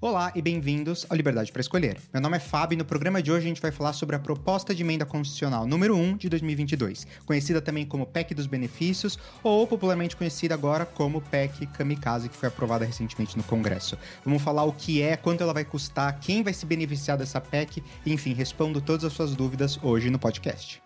Olá e bem-vindos ao Liberdade para Escolher. Meu nome é Fábio e no programa de hoje a gente vai falar sobre a proposta de emenda constitucional número 1 de 2022, conhecida também como PEC dos Benefícios ou popularmente conhecida agora como PEC Kamikaze, que foi aprovada recentemente no Congresso. Vamos falar o que é, quanto ela vai custar, quem vai se beneficiar dessa PEC, enfim, respondo todas as suas dúvidas hoje no podcast.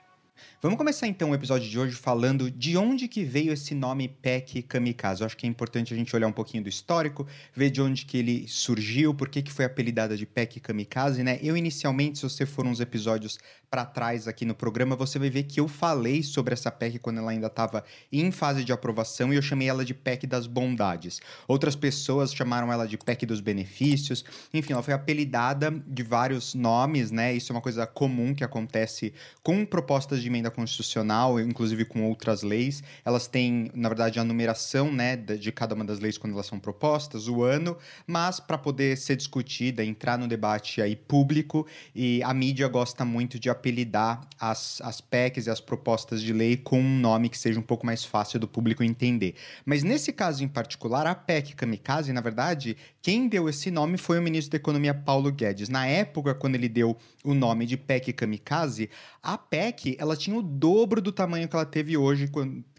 Vamos começar então o episódio de hoje falando de onde que veio esse nome PEC Kamikaze. Eu acho que é importante a gente olhar um pouquinho do histórico, ver de onde que ele surgiu, por que que foi apelidada de PEC Kamikaze, né? Eu inicialmente, se você for uns episódios para trás aqui no programa, você vai ver que eu falei sobre essa PEC quando ela ainda estava em fase de aprovação e eu chamei ela de PEC das bondades. Outras pessoas chamaram ela de PEC dos benefícios. Enfim, ela foi apelidada de vários nomes, né? Isso é uma coisa comum que acontece com propostas de emenda constitucional, inclusive com outras leis. Elas têm, na verdade, a numeração né, de cada uma das leis quando elas são propostas, o ano, mas para poder ser discutida, entrar no debate aí público, e a mídia gosta muito de apelidar as, as PECs e as propostas de lei com um nome que seja um pouco mais fácil do público entender. Mas nesse caso em particular, a PEC Kamikaze, na verdade, quem deu esse nome foi o ministro da Economia Paulo Guedes. Na época, quando ele deu o nome de PEC Kamikaze, a PEC ela tinha o dobro do tamanho que ela teve hoje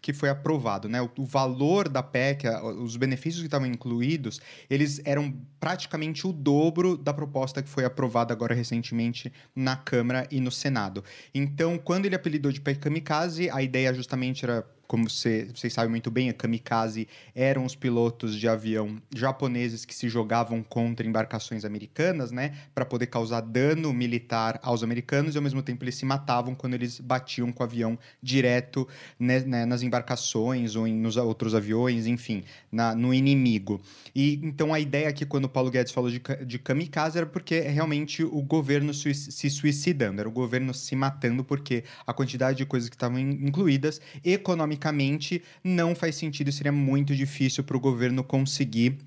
que foi aprovado, né? O, o valor da PEC, os benefícios que estavam incluídos, eles eram praticamente o dobro da proposta que foi aprovada agora recentemente na Câmara e no Senado. Então, quando ele apelidou de PEC Kamikaze, a ideia justamente era como você, vocês sabem muito bem, a kamikaze eram os pilotos de avião japoneses que se jogavam contra embarcações americanas, né, para poder causar dano militar aos americanos e ao mesmo tempo eles se matavam quando eles batiam com o avião direto né, né, nas embarcações ou em, nos outros aviões, enfim, na, no inimigo. E então a ideia aqui quando o Paulo Guedes falou de, de kamikaze era porque realmente o governo se suicidando, era o governo se matando porque a quantidade de coisas que estavam incluídas economicamente economicamente não faz sentido, seria muito difícil para o governo conseguir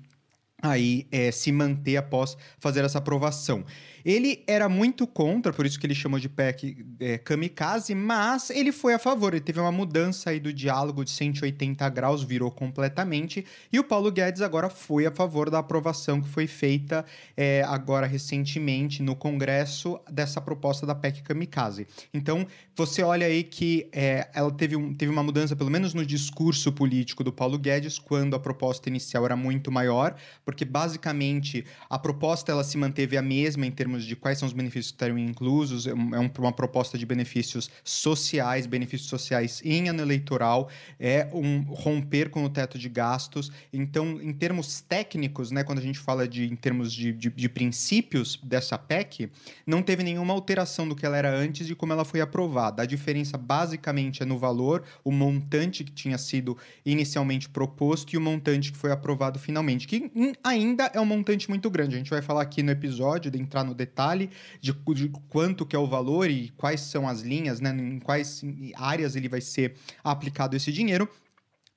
aí é, se manter após fazer essa aprovação. Ele era muito contra, por isso que ele chamou de PEC é, kamikaze, mas ele foi a favor. Ele teve uma mudança aí do diálogo de 180 graus, virou completamente. E o Paulo Guedes agora foi a favor da aprovação que foi feita é, agora recentemente no Congresso dessa proposta da PEC kamikaze. Então, você olha aí que é, ela teve, um, teve uma mudança, pelo menos no discurso político do Paulo Guedes, quando a proposta inicial era muito maior, porque basicamente a proposta ela se manteve a mesma em termos termos de quais são os benefícios que estariam inclusos, é, é uma proposta de benefícios sociais, benefícios sociais em ano eleitoral, é um romper com o teto de gastos. Então, em termos técnicos, né, quando a gente fala de em termos de, de, de princípios dessa PEC, não teve nenhuma alteração do que ela era antes e como ela foi aprovada. A diferença basicamente é no valor, o montante que tinha sido inicialmente proposto e o montante que foi aprovado finalmente, que ainda é um montante muito grande. A gente vai falar aqui no episódio, de entrar no detalhe de, de quanto que é o valor e quais são as linhas, né, em quais áreas ele vai ser aplicado esse dinheiro.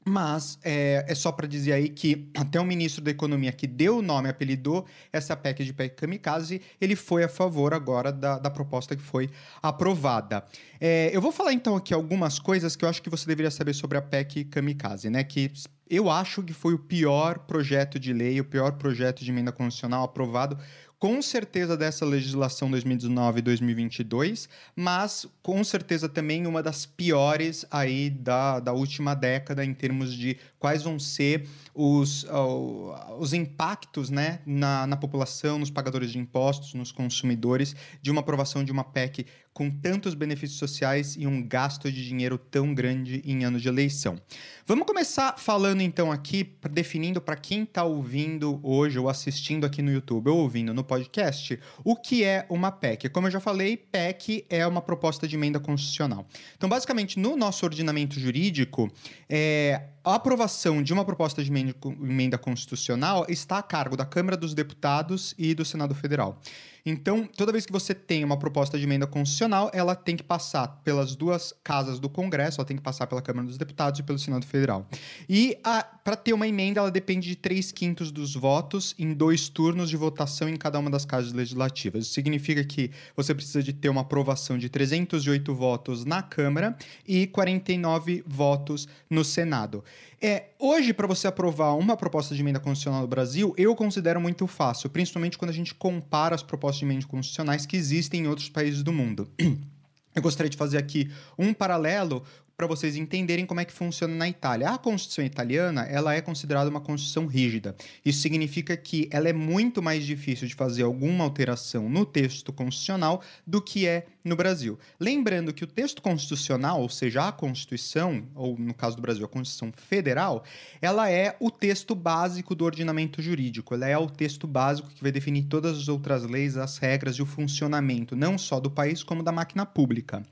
Mas é, é só para dizer aí que até o ministro da Economia que deu o nome, apelidou essa PEC de PEC Kamikaze, ele foi a favor agora da, da proposta que foi aprovada. É, eu vou falar então aqui algumas coisas que eu acho que você deveria saber sobre a PEC Kamikaze, né? Que eu acho que foi o pior projeto de lei, o pior projeto de emenda constitucional aprovado com certeza dessa legislação 2019 e 2022, mas com certeza também uma das piores aí da, da última década em termos de quais vão ser os, uh, os impactos né, na, na população, nos pagadores de impostos, nos consumidores, de uma aprovação de uma PEC com tantos benefícios sociais e um gasto de dinheiro tão grande em ano de eleição. Vamos começar falando então aqui, definindo para quem está ouvindo hoje ou assistindo aqui no YouTube ou ouvindo no podcast, o que é uma PEC. Como eu já falei, PEC é uma proposta de emenda constitucional. Então, basicamente, no nosso ordenamento jurídico, é, a aprovação de uma proposta de emenda constitucional está a cargo da Câmara dos Deputados e do Senado Federal. Então, toda vez que você tem uma proposta de emenda constitucional, ela tem que passar pelas duas casas do Congresso, ela tem que passar pela Câmara dos Deputados e pelo Senado Federal. E para ter uma emenda, ela depende de três quintos dos votos em dois turnos de votação em cada uma das casas legislativas. Isso significa que você precisa de ter uma aprovação de 308 votos na Câmara e 49 votos no Senado. É, hoje, para você aprovar uma proposta de emenda constitucional no Brasil, eu considero muito fácil, principalmente quando a gente compara as propostas de emenda constitucionais que existem em outros países do mundo. Eu gostaria de fazer aqui um paralelo para vocês entenderem como é que funciona na Itália. A Constituição italiana, ela é considerada uma Constituição rígida. Isso significa que ela é muito mais difícil de fazer alguma alteração no texto constitucional do que é no Brasil. Lembrando que o texto constitucional, ou seja, a Constituição, ou no caso do Brasil, a Constituição Federal, ela é o texto básico do ordenamento jurídico. Ela é o texto básico que vai definir todas as outras leis, as regras e o funcionamento, não só do país, como da máquina pública.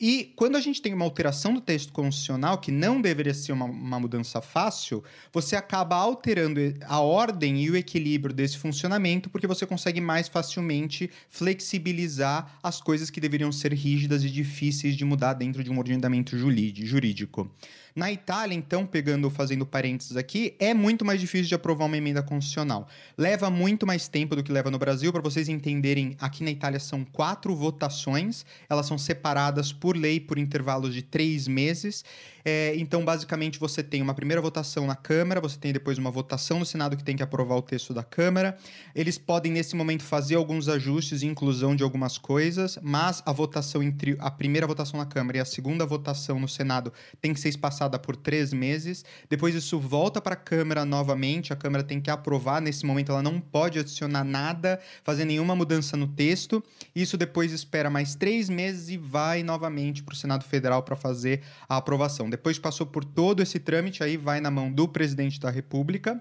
E quando a gente tem uma alteração do texto constitucional, que não deveria ser uma, uma, mudança fácil, você acaba alterando a ordem e o equilíbrio desse funcionamento, porque você consegue mais facilmente flexibilizar as coisas que deveriam ser rígidas e difíceis de mudar dentro de um ordenamento jurídico. Na Itália, então, pegando, fazendo parênteses aqui, é muito mais difícil de aprovar uma emenda constitucional. Leva muito mais tempo do que leva no Brasil. Para vocês entenderem, aqui na Itália são quatro votações, elas são separadas por lei por intervalos de três meses. É, então, basicamente, você tem uma primeira votação na Câmara, você tem depois uma votação no Senado que tem que aprovar o texto da Câmara. Eles podem, nesse momento, fazer alguns ajustes e inclusão de algumas coisas, mas a votação entre a primeira votação na Câmara e a segunda votação no Senado tem que ser espaçada passada por três meses. Depois isso volta para a Câmara novamente. A Câmara tem que aprovar. Nesse momento, ela não pode adicionar nada, fazer nenhuma mudança no texto. Isso depois espera mais três meses e vai novamente para o Senado Federal para fazer a aprovação. Depois passou por todo esse trâmite, aí vai na mão do presidente da República.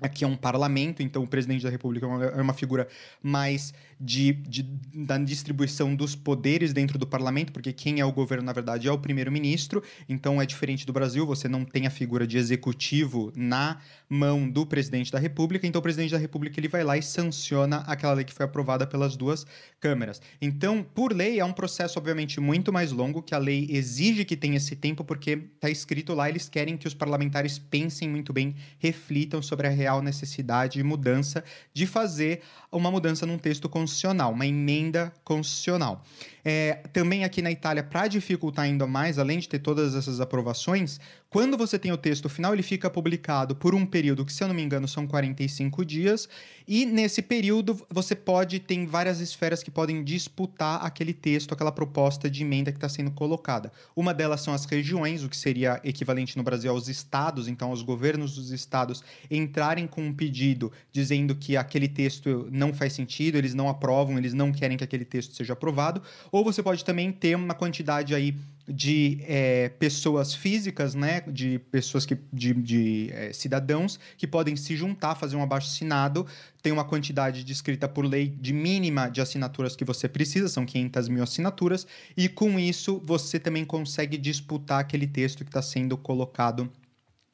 Aqui é um parlamento, então o presidente da República é uma, é uma figura mais de, de, da distribuição dos poderes dentro do parlamento, porque quem é o governo, na verdade, é o primeiro-ministro. Então é diferente do Brasil, você não tem a figura de executivo na mão do presidente da República. Então o presidente da República ele vai lá e sanciona aquela lei que foi aprovada pelas duas câmeras. Então, por lei, é um processo, obviamente, muito mais longo, que a lei exige que tenha esse tempo, porque está escrito lá, eles querem que os parlamentares pensem muito bem, reflitam sobre a real necessidade e mudança de fazer uma mudança num texto constitucional, uma emenda constitucional. É, também aqui na Itália, para dificultar ainda mais, além de ter todas essas aprovações, quando você tem o texto final, ele fica publicado por um período que, se eu não me engano, são 45 dias, e nesse período você pode ter várias esferas que podem disputar aquele texto, aquela proposta de emenda que está sendo colocada. Uma delas são as regiões, o que seria equivalente no Brasil aos estados, então os governos dos estados entrarem com um pedido dizendo que aquele texto não faz sentido, eles não aprovam, eles não querem que aquele texto seja aprovado, ou você pode também ter uma quantidade aí de é, pessoas físicas, né, de pessoas que, de, de é, cidadãos que podem se juntar, fazer um abaixo assinado, tem uma quantidade descrita por lei de mínima de assinaturas que você precisa, são 500 mil assinaturas, e com isso você também consegue disputar aquele texto que está sendo colocado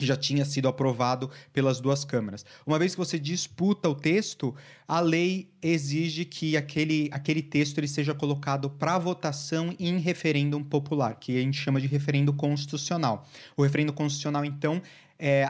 que já tinha sido aprovado pelas duas câmaras. Uma vez que você disputa o texto, a lei exige que aquele, aquele texto ele seja colocado para votação em referêndum popular, que a gente chama de referendo constitucional. O referendo constitucional, então, é,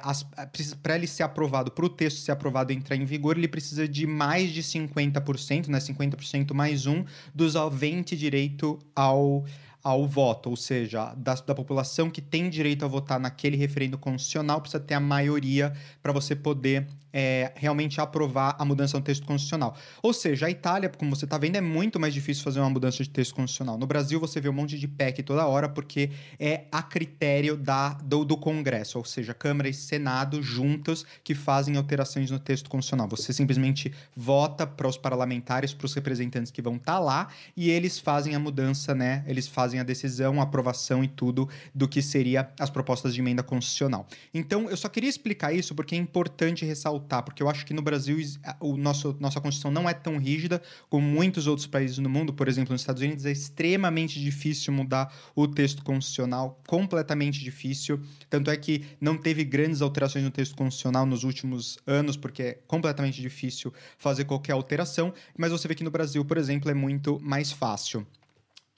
para ele ser aprovado, para o texto ser aprovado e entrar em vigor, ele precisa de mais de 50%, né, 50% mais um, dos haventes direito ao ao voto, ou seja, da, da população que tem direito a votar naquele referendo constitucional precisa ter a maioria para você poder é, realmente aprovar a mudança no texto constitucional. Ou seja, a Itália, como você está vendo, é muito mais difícil fazer uma mudança de texto constitucional. No Brasil, você vê um monte de PEC toda hora, porque é a critério da, do, do Congresso, ou seja, Câmara e Senado juntos que fazem alterações no texto constitucional. Você simplesmente vota para os parlamentares, para os representantes que vão estar tá lá, e eles fazem a mudança, né? Eles fazem a decisão, a aprovação e tudo do que seria as propostas de emenda constitucional. Então, eu só queria explicar isso porque é importante ressaltar porque eu acho que no Brasil o nosso, nossa Constituição não é tão rígida como muitos outros países no mundo. Por exemplo, nos Estados Unidos é extremamente difícil mudar o texto constitucional, completamente difícil. Tanto é que não teve grandes alterações no texto constitucional nos últimos anos, porque é completamente difícil fazer qualquer alteração. Mas você vê que no Brasil, por exemplo, é muito mais fácil.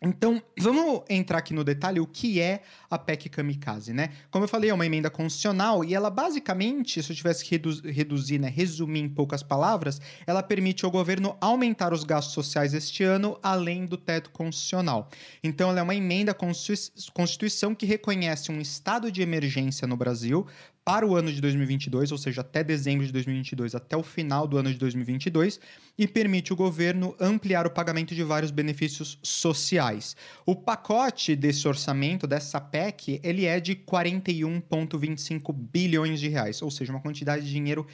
Então, vamos entrar aqui no detalhe o que é a PEC Kamikaze, né? Como eu falei, é uma emenda constitucional e ela basicamente, se eu tivesse que redu reduzir, né, resumir em poucas palavras, ela permite ao governo aumentar os gastos sociais este ano além do teto constitucional. Então, ela é uma emenda à Constituição que reconhece um estado de emergência no Brasil para o ano de 2022, ou seja, até dezembro de 2022, até o final do ano de 2022, e permite o governo ampliar o pagamento de vários benefícios sociais. O pacote desse orçamento, dessa PEC, ele é de 41,25 bilhões de reais, ou seja, uma quantidade de dinheiro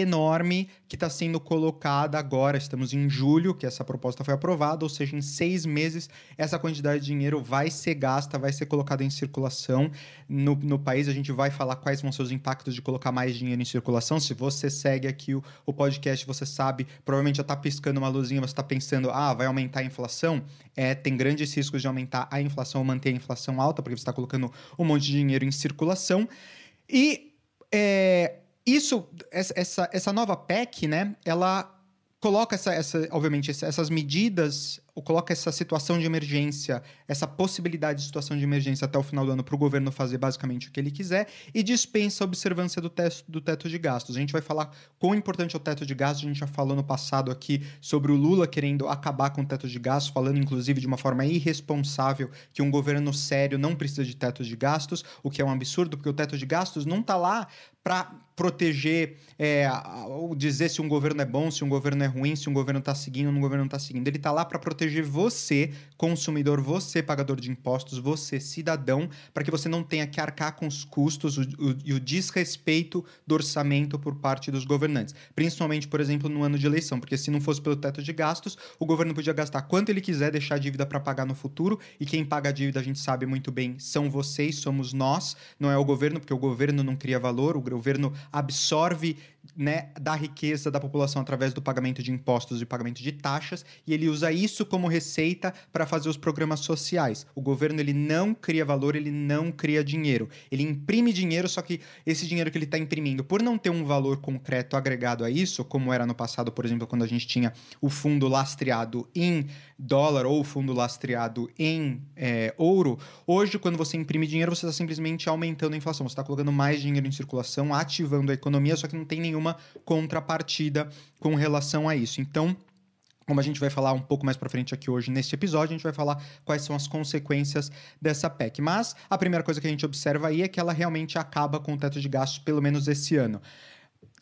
enorme que está sendo colocada agora. Estamos em julho, que essa proposta foi aprovada, ou seja, em seis meses, essa quantidade de dinheiro vai ser gasta, vai ser colocada em circulação no, no país. A gente vai falar quais vão ser os impactos de colocar mais dinheiro em circulação. Se você segue aqui o, o podcast, você sabe, provavelmente já está piscando uma luzinha, você está pensando, ah, vai aumentar a inflação? É, tem grandes riscos de aumentar a inflação ou manter a inflação alta, porque você está colocando um monte de dinheiro em circulação. E é, isso, essa, essa nova PEC, né, ela coloca essa, essa obviamente, essas medidas ou coloca essa situação de emergência, essa possibilidade de situação de emergência até o final do ano para o governo fazer basicamente o que ele quiser e dispensa a observância do, teto, do teto de gastos. A gente vai falar quão importante é o teto de gastos, a gente já falou no passado aqui sobre o Lula querendo acabar com o teto de gastos, falando inclusive de uma forma irresponsável que um governo sério não precisa de teto de gastos, o que é um absurdo, porque o teto de gastos não está lá para proteger, é, dizer se um governo é bom, se um governo é ruim, se um governo está seguindo ou um governo não está seguindo. Ele está lá para proteger proteger você, consumidor, você, pagador de impostos, você, cidadão, para que você não tenha que arcar com os custos o, o, e o desrespeito do orçamento por parte dos governantes. Principalmente, por exemplo, no ano de eleição, porque se não fosse pelo teto de gastos, o governo podia gastar quanto ele quiser, deixar a dívida para pagar no futuro, e quem paga a dívida, a gente sabe muito bem, são vocês, somos nós, não é o governo, porque o governo não cria valor, o governo absorve né, da riqueza da população através do pagamento de impostos e pagamento de taxas, e ele usa isso como receita para fazer os programas sociais. O governo ele não cria valor, ele não cria dinheiro. Ele imprime dinheiro, só que esse dinheiro que ele está imprimindo, por não ter um valor concreto agregado a isso, como era no passado, por exemplo, quando a gente tinha o fundo lastreado em dólar ou o fundo lastreado em é, ouro, hoje, quando você imprime dinheiro, você está simplesmente aumentando a inflação. Você está colocando mais dinheiro em circulação, ativando a economia, só que não tem nenhum nenhuma contrapartida com relação a isso. Então, como a gente vai falar um pouco mais para frente aqui hoje neste episódio, a gente vai falar quais são as consequências dessa PEC. Mas a primeira coisa que a gente observa aí é que ela realmente acaba com o teto de gastos, pelo menos esse ano.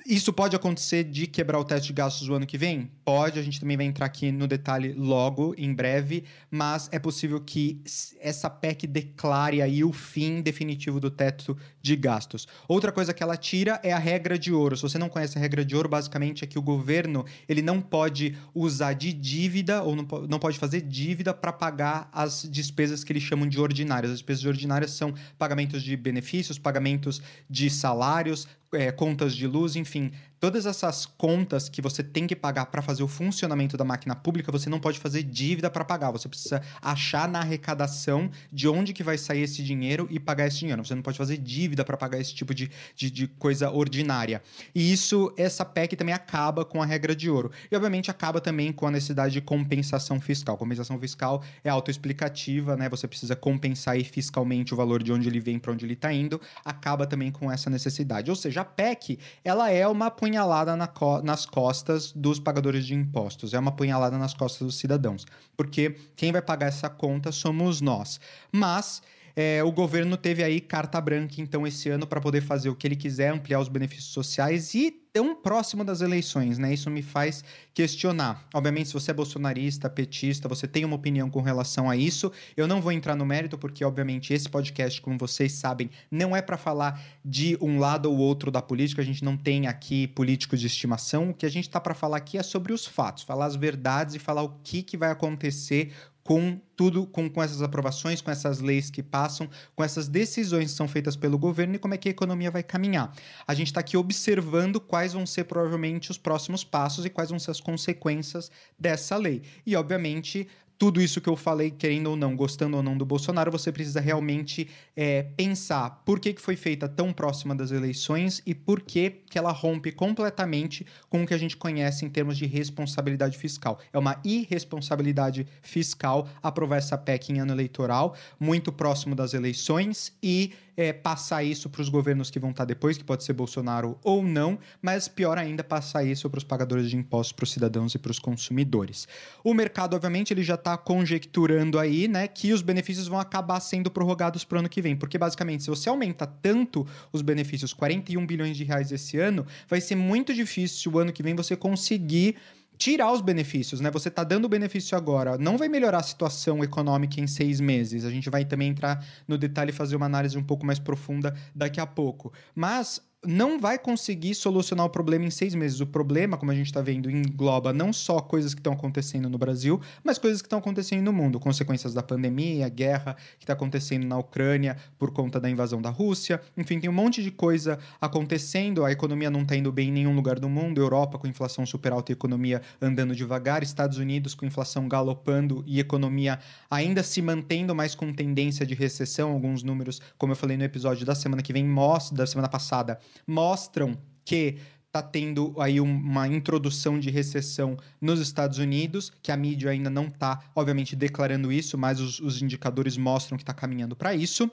Isso pode acontecer de quebrar o teto de gastos do ano que vem? Pode, a gente também vai entrar aqui no detalhe logo, em breve, mas é possível que essa PEC declare aí o fim definitivo do teto de gastos. Outra coisa que ela tira é a regra de ouro. Se você não conhece a regra de ouro, basicamente é que o governo ele não pode usar de dívida ou não pode fazer dívida para pagar as despesas que eles chamam de ordinárias. As despesas ordinárias são pagamentos de benefícios, pagamentos de salários, é, contas de luz, enfim, todas essas contas que você tem que pagar para fazer o funcionamento da máquina pública, você não pode fazer dívida para pagar. Você precisa achar na arrecadação de onde que vai sair esse dinheiro e pagar esse dinheiro. Você não pode fazer dívida para pagar esse tipo de, de, de, coisa ordinária. E isso, essa PEC também acaba com a regra de ouro. E, obviamente, acaba também com a necessidade de compensação fiscal. Compensação fiscal é autoexplicativa, né? Você precisa compensar fiscalmente o valor de onde ele vem para onde ele está indo. Acaba também com essa necessidade. Ou seja, a PEC, ela é uma apunhalada na co nas costas dos pagadores de impostos, é uma apunhalada nas costas dos cidadãos, porque quem vai pagar essa conta somos nós. Mas é, o governo teve aí carta branca, então, esse ano para poder fazer o que ele quiser, ampliar os benefícios sociais e tão próximo das eleições, né? Isso me faz questionar. Obviamente, se você é bolsonarista, petista, você tem uma opinião com relação a isso. Eu não vou entrar no mérito, porque, obviamente, esse podcast, como vocês sabem, não é para falar de um lado ou outro da política. A gente não tem aqui políticos de estimação. O que a gente está para falar aqui é sobre os fatos, falar as verdades e falar o que, que vai acontecer com tudo, com, com essas aprovações, com essas leis que passam, com essas decisões que são feitas pelo governo e como é que a economia vai caminhar. A gente está aqui observando quais vão ser provavelmente os próximos passos e quais vão ser as consequências dessa lei. E, obviamente, tudo isso que eu falei, querendo ou não, gostando ou não do Bolsonaro, você precisa realmente é, pensar por que, que foi feita tão próxima das eleições e por que, que ela rompe completamente com o que a gente conhece em termos de responsabilidade fiscal. É uma irresponsabilidade fiscal aprovar essa PEC em ano eleitoral, muito próximo das eleições e é, passar isso para os governos que vão estar depois, que pode ser Bolsonaro ou não, mas pior ainda, passar isso para os pagadores de impostos, para os cidadãos e para os consumidores. O mercado, obviamente, ele já está conjecturando aí, né, que os benefícios vão acabar sendo prorrogados para o ano que vem, porque basicamente, se você aumenta tanto os benefícios, 41 bilhões de reais esse ano, vai ser muito difícil o ano que vem você conseguir tirar os benefícios, né? Você está dando benefício agora, não vai melhorar a situação econômica em seis meses. A gente vai também entrar no detalhe e fazer uma análise um pouco mais profunda daqui a pouco. Mas não vai conseguir solucionar o problema em seis meses. O problema, como a gente está vendo, engloba não só coisas que estão acontecendo no Brasil, mas coisas que estão acontecendo no mundo. Consequências da pandemia, guerra que está acontecendo na Ucrânia por conta da invasão da Rússia. Enfim, tem um monte de coisa acontecendo. A economia não está indo bem em nenhum lugar do mundo. Europa com inflação super alta e economia andando devagar. Estados Unidos com inflação galopando e economia ainda se mantendo, mas com tendência de recessão. Alguns números, como eu falei no episódio da semana que vem, mostra, da semana passada, mostram que está tendo aí uma introdução de recessão nos Estados Unidos, que a mídia ainda não está, obviamente, declarando isso, mas os, os indicadores mostram que está caminhando para isso.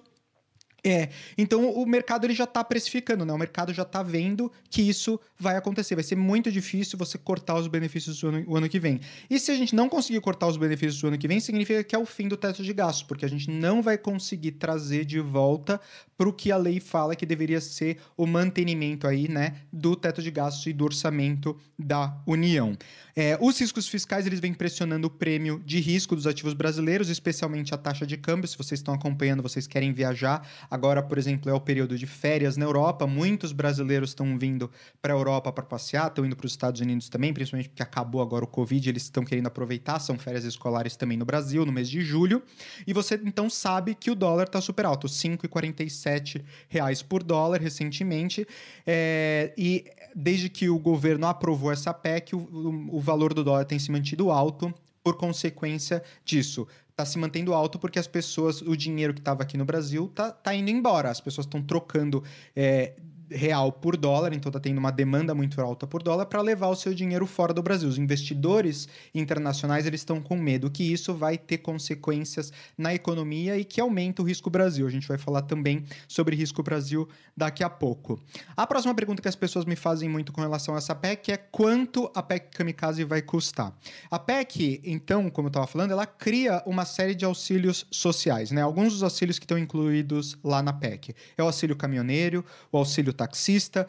É, então o mercado ele já está precificando, né? O mercado já está vendo que isso vai acontecer. Vai ser muito difícil você cortar os benefícios do ano, o ano que vem. E se a gente não conseguir cortar os benefícios do ano que vem, significa que é o fim do teto de gastos, porque a gente não vai conseguir trazer de volta para o que a lei fala que deveria ser o mantenimento aí, né, do teto de gastos e do orçamento da União. É, os riscos fiscais eles vêm pressionando o prêmio de risco dos ativos brasileiros, especialmente a taxa de câmbio. Se vocês estão acompanhando, vocês querem viajar, Agora, por exemplo, é o período de férias na Europa. Muitos brasileiros estão vindo para a Europa para passear, estão indo para os Estados Unidos também, principalmente porque acabou agora o Covid, eles estão querendo aproveitar. São férias escolares também no Brasil, no mês de julho. E você então sabe que o dólar está super alto, 5,47 reais por dólar recentemente. É, e desde que o governo aprovou essa PEC, o, o, valor do dólar tem se mantido alto por consequência disso está se mantendo alto porque as pessoas, o dinheiro que estava aqui no Brasil tá, tá indo embora. As pessoas estão trocando é, real por dólar, então está tendo uma demanda muito alta por dólar para levar o seu dinheiro fora do Brasil. Os investidores internacionais eles estão com medo que isso vai ter consequências na economia e que aumenta o risco Brasil. A gente vai falar também sobre risco Brasil daqui a pouco. A próxima pergunta que as pessoas me fazem muito com relação a essa PEC é quanto a PEC Kamikaze vai custar. A PEC, então, como eu estava falando, ela cria uma série de auxílios sociais, né? Alguns dos auxílios que estão incluídos lá na PEC. É o auxílio caminhoneiro, o auxílio taxista.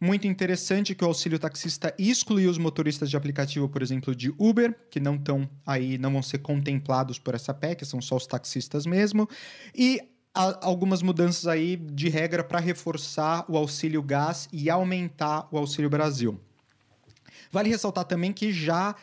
Muito interessante que o auxílio taxista excluiu os motoristas de aplicativo, por exemplo, de Uber, que não estão aí, não vão ser contemplados por essa PEC, são só os taxistas mesmo. E algumas mudanças aí de regra para reforçar o auxílio gás e aumentar o auxílio Brasil. Vale ressaltar também que já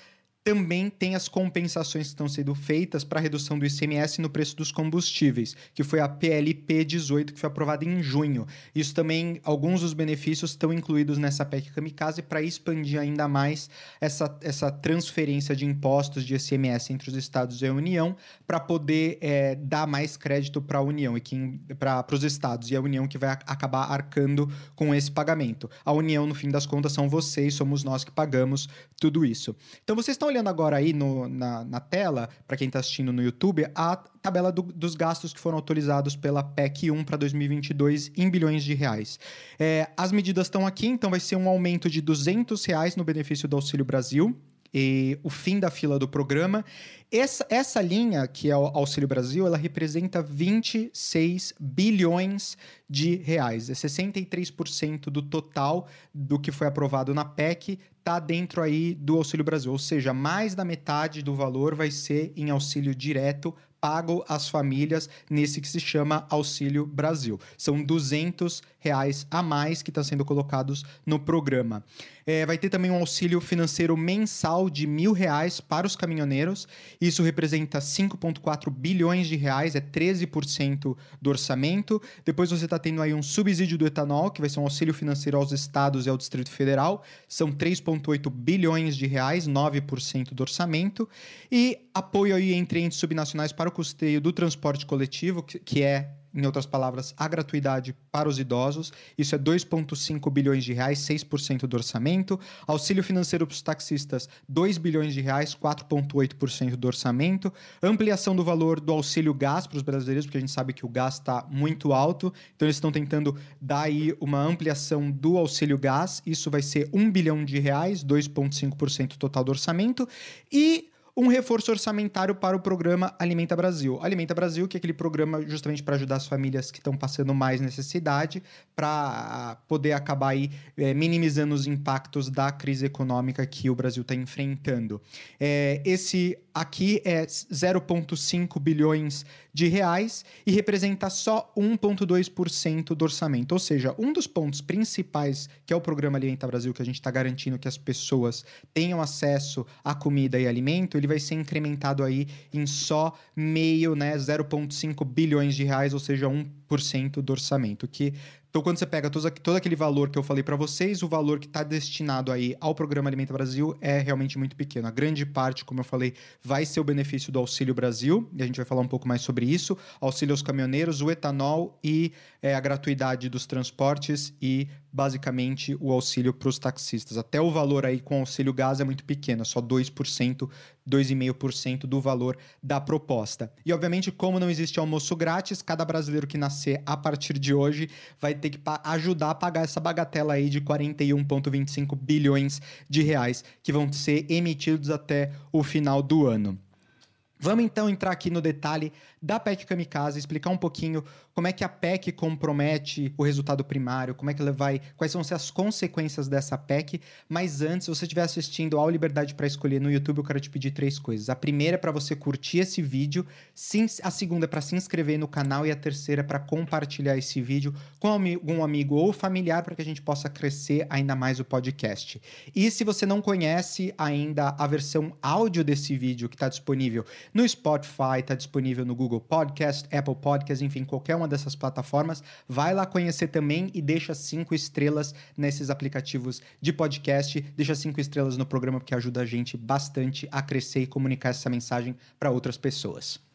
também tem as compensações que estão sendo feitas para a redução do ICMS no preço dos combustíveis, que foi a PLP 18, que foi aprovada em junho. Isso também, alguns dos benefícios estão incluídos nessa PEC Kamikaze para expandir ainda mais essa, essa transferência de impostos de ICMS entre os estados e a União, para poder é, dar mais crédito para a União e para os estados, e a União que vai acabar arcando com esse pagamento. A União, no fim das contas, são vocês, somos nós que pagamos tudo isso. Então, vocês estão olhando agora aí no, na, na tela, para quem está assistindo no YouTube, a tabela do, dos gastos que foram autorizados pela PEC 1 para 2022 em bilhões de reais. É, as medidas estão aqui, então vai ser um aumento de 200 reais no benefício do Auxílio Brasil, e o fim da fila do programa. Essa, essa linha, que é o Auxílio Brasil, ela representa 26 bilhões de reais. É 63% do total do que foi aprovado na PEC está dentro aí do Auxílio Brasil. Ou seja, mais da metade do valor vai ser em auxílio direto pago às famílias nesse que se chama Auxílio Brasil. São 200 reais a mais que estão tá sendo colocados no programa. É, vai ter também um auxílio financeiro mensal de mil reais para os caminhoneiros. Isso representa 5,4 bilhões de reais, é 13% do orçamento. Depois você está tendo aí um subsídio do etanol, que vai ser um auxílio financeiro aos estados e ao Distrito Federal. São 3,5 2,8 bilhões de reais, 9% do orçamento, e apoio aí entre entes subnacionais para o custeio do transporte coletivo, que é em outras palavras, a gratuidade para os idosos. Isso é 2,5 bilhões de reais, 6% do orçamento. Auxílio financeiro para os taxistas, 2 bilhões de reais, 4,8% do orçamento. Ampliação do valor do auxílio gás para os brasileiros, porque a gente sabe que o gás está muito alto. Então, eles estão tentando dar aí uma ampliação do auxílio gás. Isso vai ser 1 bilhão de reais, 2,5% total do orçamento. E um reforço orçamentário para o programa Alimenta Brasil. Alimenta Brasil, que é aquele programa justamente para ajudar as famílias que estão passando mais necessidade, para poder acabar aí é, minimizando os impactos da crise econômica que o Brasil está enfrentando. É, esse aqui é 0,5 bilhões de reais e representa só 1,2% do orçamento. Ou seja, um dos pontos principais que é o programa Alimenta Brasil, que a gente está garantindo que as pessoas tenham acesso a comida e alimento, ele vai ser incrementado aí em só meio, né, 0,5 bilhões de reais, ou seja, 1% do orçamento, que então, quando você pega todo, aquele valor que eu falei para vocês, o valor que está destinado aí ao programa Alimenta Brasil é realmente muito pequeno. A grande parte, como eu falei, vai ser o benefício do Auxílio Brasil, e a gente vai falar um pouco mais sobre isso. Auxílio aos caminhoneiros, o etanol e é, a gratuidade dos transportes e basicamente o auxílio para os taxistas. Até o valor aí com auxílio gás é muito pequeno, é só 2%, 2,5% do valor da proposta. E obviamente, como não existe almoço grátis, cada brasileiro que nascer a partir de hoje vai ter que ajudar a pagar essa bagatela aí de 41,25 bilhões de reais que vão ser emitidos até o final do ano. Vamos então entrar aqui no detalhe da PEC Kamikaze, explicar um pouquinho como é que a PEC compromete o resultado primário, como é que ela vai, quais são as consequências dessa PEC. Mas antes, se você estiver assistindo ao Liberdade para Escolher no YouTube, eu quero te pedir três coisas. A primeira é para você curtir esse vídeo, a segunda é para se inscrever no canal e a terceira é para compartilhar esse vídeo com algum amigo ou familiar para que a gente possa crescer ainda mais o podcast. E se você não conhece ainda a versão áudio desse vídeo que está disponível no Spotify, está disponível no Google Podcast, Apple Podcast, enfim, qualquer uma dessas plataformas. Vai lá conhecer também e deixa cinco estrelas nesses aplicativos de podcast. Deixa cinco estrelas no programa porque ajuda a gente bastante a crescer e comunicar essa mensagem para outras pessoas.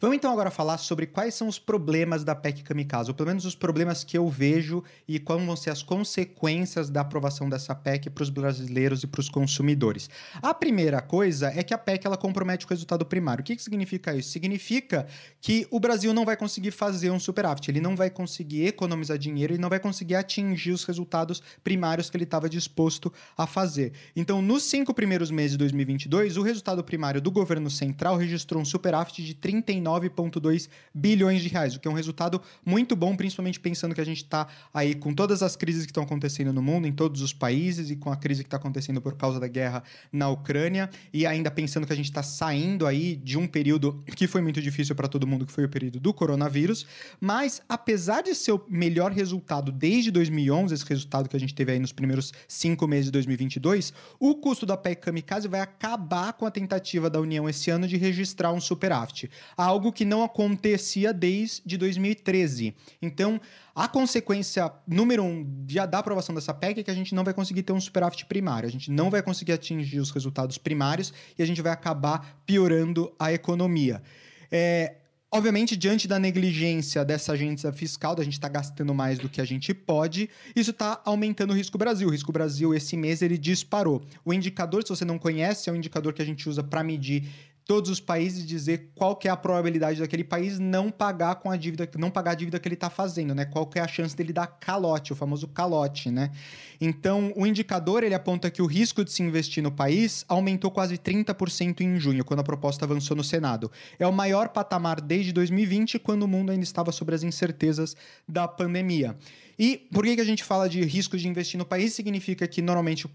Vamos então agora falar sobre quais são os problemas da PEC Kamikaze, ou pelo menos os problemas que eu vejo e quais vão ser as consequências da aprovação dessa PEC para os brasileiros e para os consumidores. A primeira coisa é que a PEC ela compromete o resultado primário. O que, que significa isso? Significa que o Brasil não vai conseguir fazer um superávit, ele não vai conseguir economizar dinheiro e não vai conseguir atingir os resultados primários que ele estava disposto a fazer. Então, nos cinco primeiros meses de 2022, o resultado primário do governo central registrou um superávit de 30 39,2 bilhões de reais, o que é um resultado muito bom, principalmente pensando que a gente está aí com todas as crises que estão acontecendo no mundo, em todos os países, e com a crise que está acontecendo por causa da guerra na Ucrânia, e ainda pensando que a gente está saindo aí de um período que foi muito difícil para todo mundo, que foi o período do coronavírus. Mas, apesar de ser o melhor resultado desde 2011, esse resultado que a gente teve aí nos primeiros cinco meses de 2022, o custo da PEC Kamikaze vai acabar com a tentativa da União esse ano de registrar um superávit algo que não acontecia desde 2013. Então, a consequência número um da aprovação dessa PEC é que a gente não vai conseguir ter um superávit primário, a gente não vai conseguir atingir os resultados primários e a gente vai acabar piorando a economia. É, Obviamente, diante da negligência dessa agência fiscal, da gente estar tá gastando mais do que a gente pode, isso está aumentando o risco Brasil. O risco Brasil, esse mês, ele disparou. O indicador, se você não conhece, é um indicador que a gente usa para medir todos os países dizer qual que é a probabilidade daquele país não pagar com a dívida, não pagar a dívida que ele está fazendo, né? Qual que é a chance dele dar calote, o famoso calote, né? Então, o indicador ele aponta que o risco de se investir no país aumentou quase 30% em junho, quando a proposta avançou no Senado. É o maior patamar desde 2020, quando o mundo ainda estava sobre as incertezas da pandemia. E por que, que a gente fala de risco de investir no país? Significa que normalmente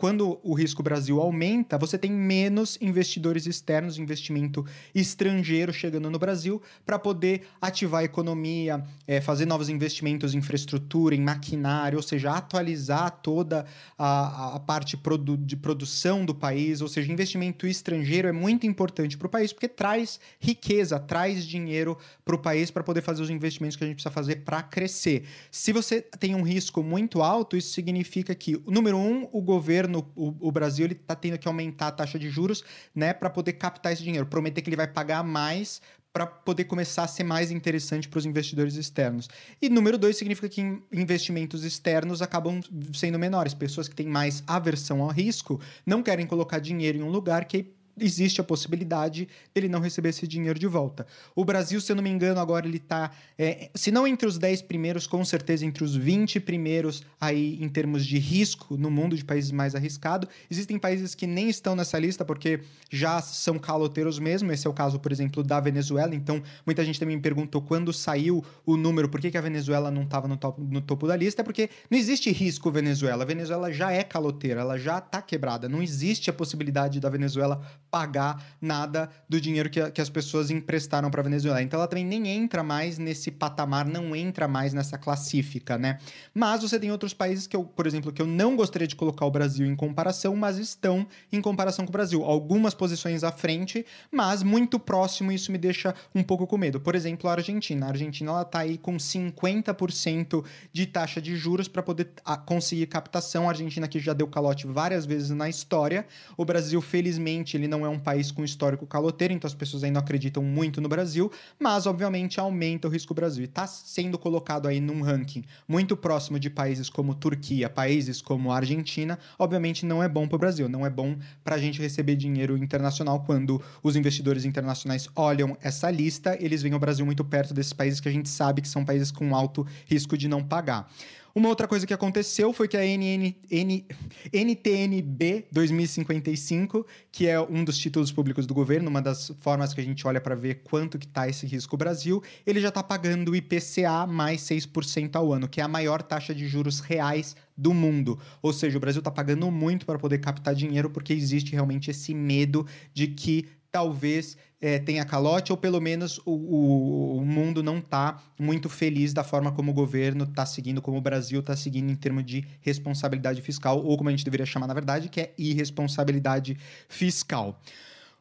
quando o risco Brasil aumenta, você tem menos investidores externos, investimento estrangeiro chegando no Brasil para poder ativar a economia, é, fazer novos investimentos em infraestrutura, em maquinário, ou seja, atualizar toda a, a parte produ de produção do país, ou seja, investimento estrangeiro é muito importante para o país porque traz riqueza, traz dinheiro para o país para poder fazer os investimentos que a gente precisa fazer para crescer. Se você tem um risco muito alto, isso significa que, número um, o governo governo, o, o Brasil, ele está tendo que aumentar a taxa de juros, né, para poder captar esse dinheiro, prometer que ele vai pagar mais para poder começar a ser mais interessante para os investidores externos. E número dois significa que investimentos externos acabam sendo menores. Pessoas que têm mais aversão ao risco não querem colocar dinheiro em um lugar que existe a possibilidade dele não receber esse dinheiro de volta. O Brasil, se eu não me engano, agora ele está, é, se não entre os 10 primeiros, com certeza entre os 20 primeiros aí em termos de risco no mundo de países mais arriscados. Existem países que nem estão nessa lista porque já são caloteiros mesmo. Esse é o caso, por exemplo, da Venezuela. Então, muita gente também me perguntou quando saiu o número, por que, que a Venezuela não estava no, no topo da lista? É porque não existe risco Venezuela. A Venezuela já é caloteira, ela já está quebrada. Não existe a possibilidade da Venezuela pagar nada do dinheiro que, que as pessoas emprestaram para a Venezuela. Então ela também nem entra mais nesse patamar, não entra mais nessa classífica, né? Mas você tem outros países que eu, por exemplo, que eu não gostaria de colocar o Brasil em comparação, mas estão em comparação com o Brasil. Algumas posições à frente, mas muito próximo, isso me deixa um pouco com medo. Por exemplo, a Argentina. A Argentina ela tá aí com 50% de taxa de juros para poder conseguir captação. A Argentina que já deu calote várias vezes na história. O Brasil, felizmente, ele não não é um país com histórico caloteiro, então as pessoas ainda acreditam muito no Brasil, mas obviamente aumenta o risco Brasil. E está sendo colocado aí num ranking muito próximo de países como Turquia, países como Argentina, obviamente não é bom para o Brasil, não é bom para a gente receber dinheiro internacional quando os investidores internacionais olham essa lista, eles veem o Brasil muito perto desses países que a gente sabe que são países com alto risco de não pagar. Uma outra coisa que aconteceu foi que a NN, N, NTNB 2055, que é um dos títulos públicos do governo, uma das formas que a gente olha para ver quanto que está esse risco Brasil, ele já está pagando IPCA mais 6% ao ano, que é a maior taxa de juros reais do mundo. Ou seja, o Brasil está pagando muito para poder captar dinheiro porque existe realmente esse medo de que talvez é, tenha calote, ou pelo menos o, o, o mundo não está muito feliz da forma como o governo está seguindo, como o Brasil está seguindo em termos de responsabilidade fiscal, ou como a gente deveria chamar, na verdade, que é irresponsabilidade fiscal.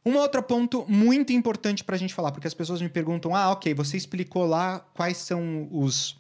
Um outro ponto muito importante para a gente falar, porque as pessoas me perguntam: ah, ok, você explicou lá quais são os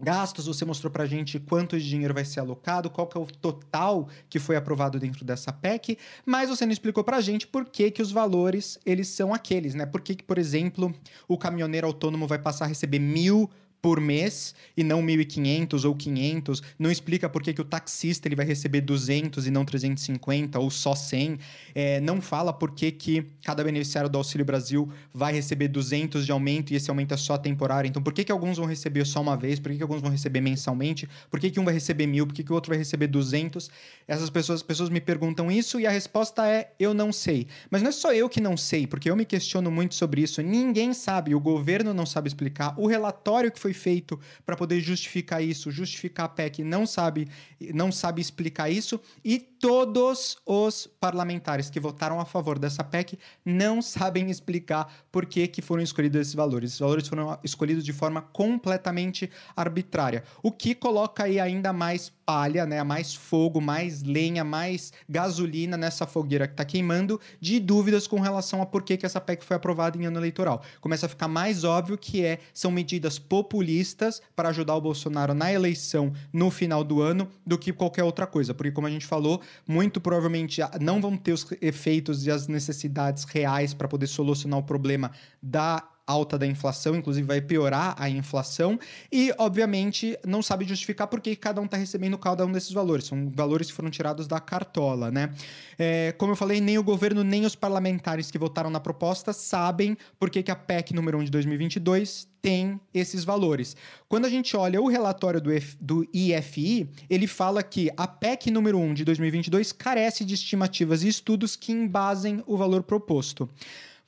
gastos, você mostrou para a gente quanto de dinheiro vai ser alocado, qual que é o total que foi aprovado dentro dessa PEC, mas você não explicou para a gente por que, que os valores eles são aqueles, né? Por que, que, por exemplo, o caminhoneiro autônomo vai passar a receber mil por mês e não 1.500 ou 500. Não explica por que, que o taxista ele vai receber 200 e não 350 ou só 100. É, não fala por que, que cada beneficiário do Auxílio Brasil vai receber 200 de aumento e esse aumento é só temporário. Então, por que, que alguns vão receber só uma vez? Por que, que alguns vão receber mensalmente? Por que, que um vai receber mil? Por que, que o outro vai receber 200? Essas pessoas, pessoas me perguntam isso e a resposta é: eu não sei. Mas não é só eu que não sei, porque eu me questiono muito sobre isso. Ninguém sabe, o governo não sabe explicar. O relatório que foi feito para poder justificar isso, justificar a PEC, não sabe, não sabe explicar isso, e todos os parlamentares que votaram a favor dessa PEC não sabem explicar por que, que foram escolhidos esses valores. Esses valores foram escolhidos de forma completamente arbitrária, o que coloca aí ainda mais palha, né, mais fogo, mais lenha, mais gasolina nessa fogueira que está queimando, de dúvidas com relação a por que, que essa PEC foi aprovada em ano eleitoral. Começa a ficar mais óbvio que é, são medidas populistas para ajudar o Bolsonaro na eleição no final do ano do que qualquer outra coisa, porque como a gente falou, muito provavelmente não vão ter os efeitos e as necessidades reais para poder solucionar o problema da alta da inflação, inclusive vai piorar a inflação, e obviamente não sabe justificar por que cada um está recebendo cada um desses valores. São valores que foram tirados da cartola, né? É, como eu falei, nem o governo nem os parlamentares que votaram na proposta sabem por que, a PEC número 1 de 2022 tem esses valores. Quando a gente olha o relatório do, F, do IFI, ele fala que a PEC número 1 de 2022 carece de estimativas e estudos que embasem o valor proposto.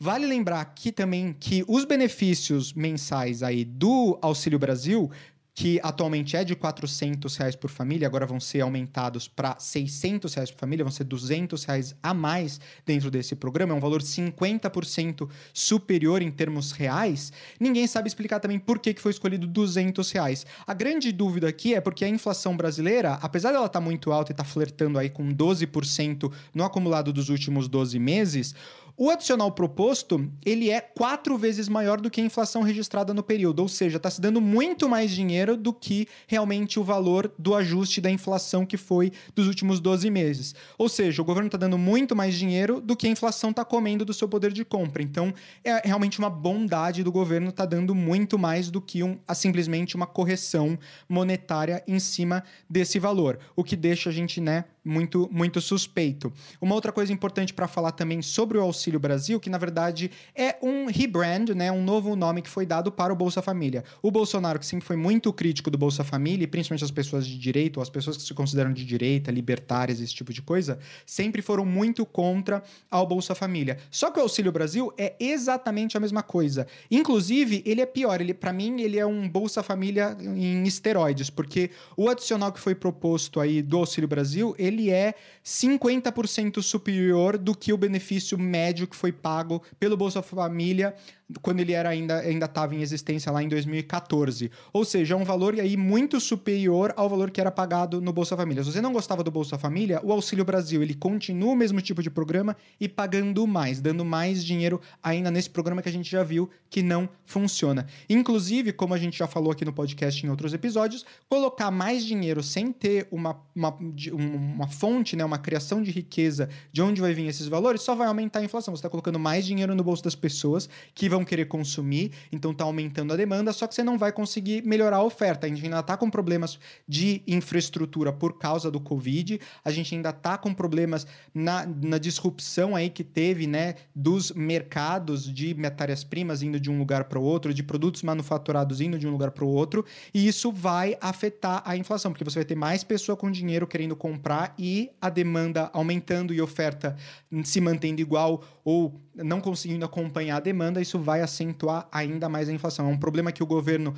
Vale lembrar aqui também que os benefícios mensais aí do Auxílio Brasil que atualmente é de 400 reais por família, agora vão ser aumentados para 600 reais por família, vão ser 200 reais a mais dentro desse programa, é um valor 50% superior em termos reais. Ninguém sabe explicar também por que, foi escolhido 200 reais. A grande dúvida aqui é porque a inflação brasileira, apesar dela estar tá muito alta e estar tá flertando aí com 12% no acumulado dos últimos 12 meses, O adicional proposto, ele é quatro vezes maior do que a inflação registrada no período, ou seja, está se dando muito mais dinheiro do que realmente o valor do ajuste da inflação que foi dos últimos 12 meses. Ou seja, o governo está dando muito mais dinheiro do que a inflação está comendo do seu poder de compra. Então, é realmente uma bondade do governo estar tá dando muito mais do que um, a, simplesmente uma correção monetária em cima desse valor, o que deixa a gente, né, muito, muito suspeito. Uma outra coisa importante para falar também sobre o Auxílio Brasil, que na verdade é um rebrand, né, um novo nome que foi dado para o Bolsa Família. O Bolsonaro, que sempre foi muito crítico do Bolsa Família, e principalmente as pessoas de direita, ou as pessoas que se consideram de direita, libertárias, esse tipo de coisa, sempre foram muito contra ao Bolsa Família. Só que o Auxílio Brasil é exatamente a mesma coisa. Inclusive, ele é pior. Ele, para mim, ele é um Bolsa Família em esteroides, porque o adicional que foi proposto aí do Auxílio Brasil, ele ele é 50% superior do que o benefício médio que foi pago pelo Bolsa Família quando ele era ainda ainda estava em existência lá em 2014. Ou seja, é um valor aí muito superior ao valor que era pagado no Bolsa Família. Se você não gostava do Bolsa Família, o Auxílio Brasil, ele continua o mesmo tipo de programa e pagando mais, dando mais dinheiro ainda nesse programa que a gente já viu que não funciona. Inclusive, como a gente já falou aqui no podcast em outros episódios, colocar mais dinheiro sem ter uma, uma, uma fonte, né, uma criação de riqueza de onde vai vir esses valores, só vai aumentar a inflação. Você está colocando mais dinheiro no bolso das pessoas que vão vão querer consumir, então tá aumentando a demanda, só que você não vai conseguir melhorar a oferta. A gente ainda tá com problemas de infraestrutura por causa do Covid, a gente ainda tá com problemas na, na disrupção aí que teve, né, dos mercados de matérias-primas indo de um lugar para o outro, de produtos manufaturados indo de um lugar para o outro, e isso vai afetar a inflação, porque você vai ter mais pessoa com dinheiro querendo comprar e a demanda aumentando e oferta se mantendo igual ou não conseguindo acompanhar a demanda, isso vai acentuar ainda mais a inflação. É um problema que o governo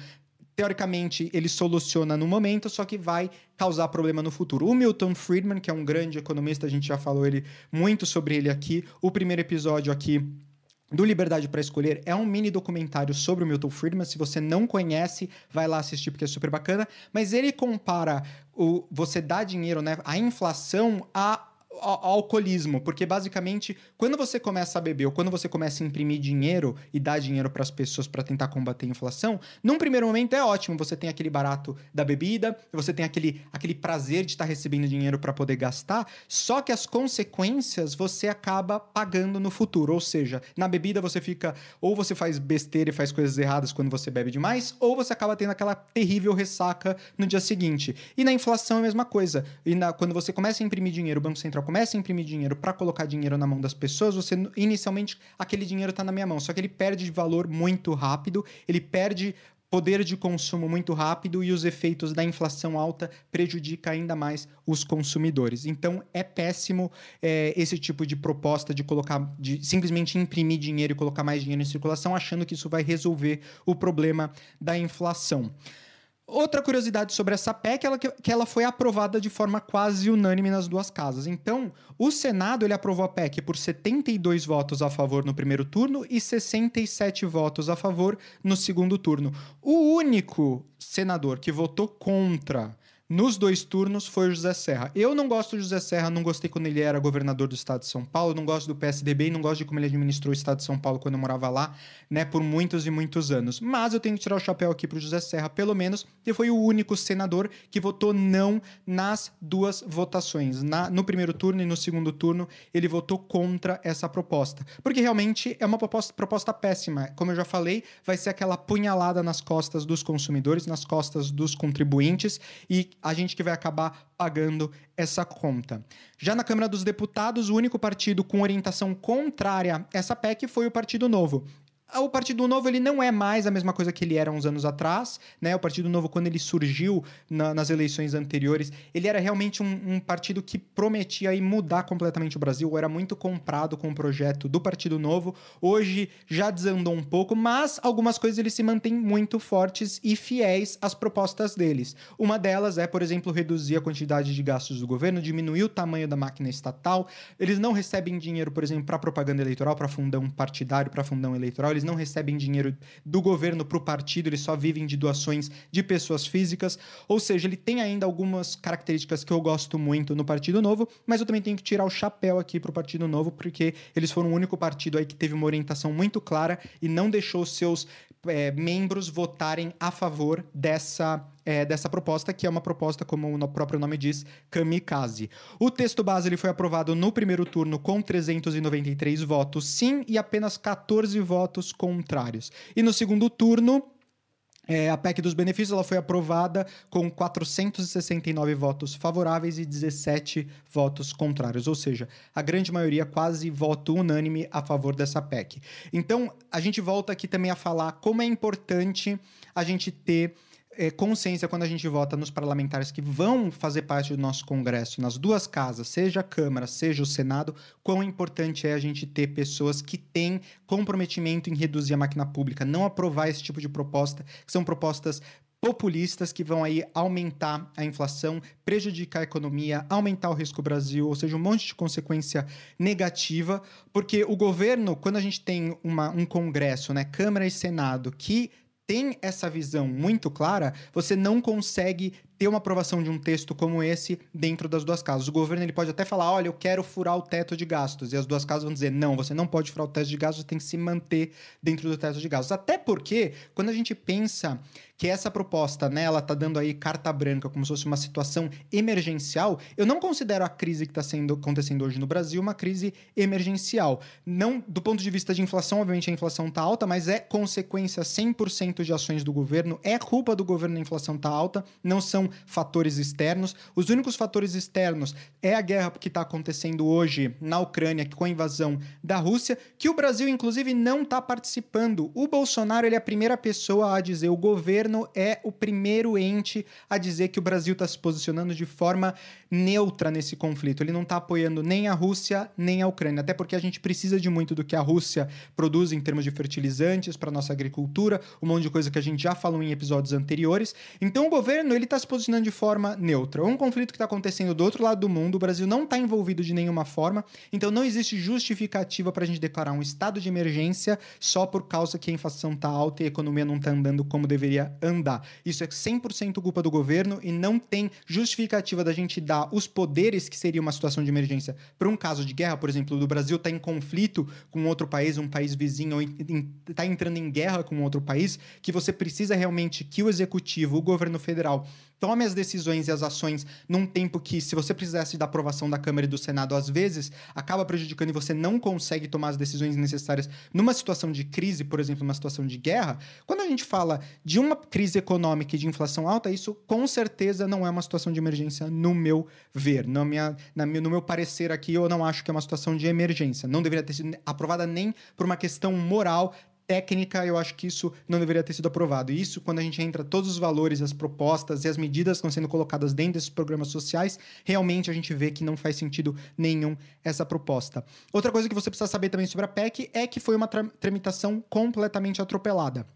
teoricamente ele soluciona no momento, só que vai causar problema no futuro. O Milton Friedman, que é um grande economista, a gente já falou ele muito sobre ele aqui. O primeiro episódio aqui do Liberdade para Escolher é um mini documentário sobre o Milton Friedman. Se você não conhece, vai lá assistir porque é super bacana. Mas ele compara o você dar dinheiro, né, a inflação a alcoolismo, porque basicamente quando você começa a beber ou quando você começa a imprimir dinheiro e dar dinheiro para as pessoas para tentar combater a inflação, num primeiro momento é ótimo, você tem aquele barato da bebida, você tem aquele, aquele prazer de estar tá recebendo dinheiro para poder gastar, só que as consequências você acaba pagando no futuro, ou seja, na bebida você fica ou você faz besteira e faz coisas erradas quando você bebe demais, ou você acaba tendo aquela terrível ressaca no dia seguinte. E na inflação é a mesma coisa. E na, quando você começa a imprimir dinheiro, o Banco Central começa a imprimir dinheiro para colocar dinheiro na mão das pessoas, você inicialmente aquele dinheiro está na minha mão, só que ele perde de valor muito rápido, ele perde poder de consumo muito rápido e os efeitos da inflação alta prejudica ainda mais os consumidores. Então é péssimo é, esse tipo de proposta de colocar, de simplesmente imprimir dinheiro e colocar mais dinheiro em circulação, achando que isso vai resolver o problema da inflação. Outra curiosidade sobre essa PEC é que ela foi aprovada de forma quase unânime nas duas casas. Então, o Senado ele aprovou a PEC por 72 votos a favor no primeiro turno e 67 votos a favor no segundo turno. O único senador que votou contra nos dois turnos foi o José Serra. Eu não gosto do José Serra, não gostei quando ele era governador do estado de São Paulo, não gosto do PSDB e não gosto de como ele administrou o estado de São Paulo quando eu morava lá, né, por muitos e muitos anos. Mas eu tenho que tirar o chapéu aqui pro José Serra, pelo menos, que foi o único senador que votou não nas duas votações. Na, no primeiro turno e no segundo turno, ele votou contra essa proposta. Porque realmente é uma proposta, proposta péssima. Como eu já falei, vai ser aquela punhalada nas costas dos consumidores, nas costas dos contribuintes e a gente que vai acabar pagando essa conta. Já na Câmara dos Deputados, o único partido com orientação contrária a essa PEC foi o Partido Novo o Partido Novo ele não é mais a mesma coisa que ele era uns anos atrás, né? O Partido Novo, quando ele surgiu na, nas eleições anteriores, ele era realmente um, um, partido que prometia mudar completamente o Brasil, era muito comprado com o projeto do Partido Novo. Hoje já desandou um pouco, mas algumas coisas eles se mantêm muito fortes e fiéis às propostas deles. Uma delas é, por exemplo, reduzir a quantidade de gastos do governo, diminuir o tamanho da máquina estatal. Eles não recebem dinheiro, por exemplo, para propaganda eleitoral, para fundão partidário, para fundão eleitoral eles não recebem dinheiro do governo para o partido, eles só vivem de doações de pessoas físicas. Ou seja, ele tem ainda algumas características que eu gosto muito no Partido Novo, mas eu também tenho que tirar o chapéu aqui para o Partido Novo, porque eles foram o único partido aí que teve uma orientação muito clara e não deixou seus é, membros votarem a favor dessa, é, dessa proposta, que é uma proposta, como o próprio nome diz, kamikaze. O texto base ele foi aprovado no primeiro turno com 393 votos sim e apenas 14 votos contrários. E no segundo turno, é, a PEC dos benefícios ela foi aprovada com 469 votos favoráveis e 17 votos contrários, ou seja, a grande maioria quase voto unânime a favor dessa PEC. Então, a gente volta aqui também a falar como é importante a gente ter é, consciência quando a gente vota nos parlamentares que vão fazer parte do nosso Congresso, nas duas casas, seja a Câmara, seja o Senado, quão importante é a gente ter pessoas que têm comprometimento em reduzir a máquina pública, não aprovar esse tipo de proposta, que são propostas populistas que vão aí aumentar a inflação, prejudicar a economia, aumentar o risco Brasil, ou seja, um monte de consequência negativa, porque o governo, quando a gente tem uma, um Congresso, né, Câmara e Senado, que tem essa visão muito clara, você não consegue ter uma aprovação de um texto como esse dentro das duas casas. O governo ele pode até falar, olha, eu quero furar o teto de gastos, e as duas casas vão dizer, não, você não pode furar o teto de gastos, você tem que se manter dentro do teto de gastos. Até porque, quando a gente pensa que essa proposta, né, ela tá dando aí carta branca como se fosse uma situação emergencial, eu não considero a crise que está sendo acontecendo hoje no Brasil uma crise emergencial. Não do ponto de vista de inflação, obviamente a inflação está alta, mas é consequência 100% de ações do governo, é culpa do governo a inflação tá alta, não são fatores externos. Os únicos fatores externos é a guerra que está acontecendo hoje na Ucrânia com a invasão da Rússia, que o Brasil inclusive não está participando. O Bolsonaro ele é a primeira pessoa a dizer o governo é o primeiro ente a dizer que o Brasil está se posicionando de forma neutra nesse conflito. Ele não está apoiando nem a Rússia nem a Ucrânia, até porque a gente precisa de muito do que a Rússia produz em termos de fertilizantes para nossa agricultura, um monte de coisa que a gente já falou em episódios anteriores. Então o governo ele está se posicionando de forma neutra. Um conflito que está acontecendo do outro lado do mundo, o Brasil não está envolvido de nenhuma forma, então não existe justificativa para a gente declarar um estado de emergência só por causa que a inflação está alta e a economia não está andando como deveria andar. Isso é 100% culpa do governo e não tem justificativa da gente dar os poderes que seria uma situação de emergência para um caso de guerra, por exemplo, do Brasil está em conflito com outro país, um país vizinho, ou está entrando em guerra com outro país, que você precisa realmente que o executivo, o governo federal, tome as decisões e as ações num tempo que, se você precisasse da aprovação da Câmara e do Senado, às vezes acaba prejudicando e você não consegue tomar as decisões necessárias numa situação de crise, por exemplo, numa situação de guerra. Quando a gente fala de uma crise econômica e de inflação alta, isso com certeza não é uma situação de emergência, no meu ver. No, minha, na, no meu parecer aqui, eu não acho que é uma situação de emergência. Não deveria ter sido aprovada nem por uma questão moral, técnica, eu acho que isso não deveria ter sido aprovado. Isso, quando a gente entra todos os valores, as propostas e as medidas que estão sendo colocadas dentro desses programas sociais, realmente a gente vê que não faz sentido nenhum essa proposta. Outra coisa que você precisa saber também sobre a PEC é que foi uma tramitação completamente atropelada.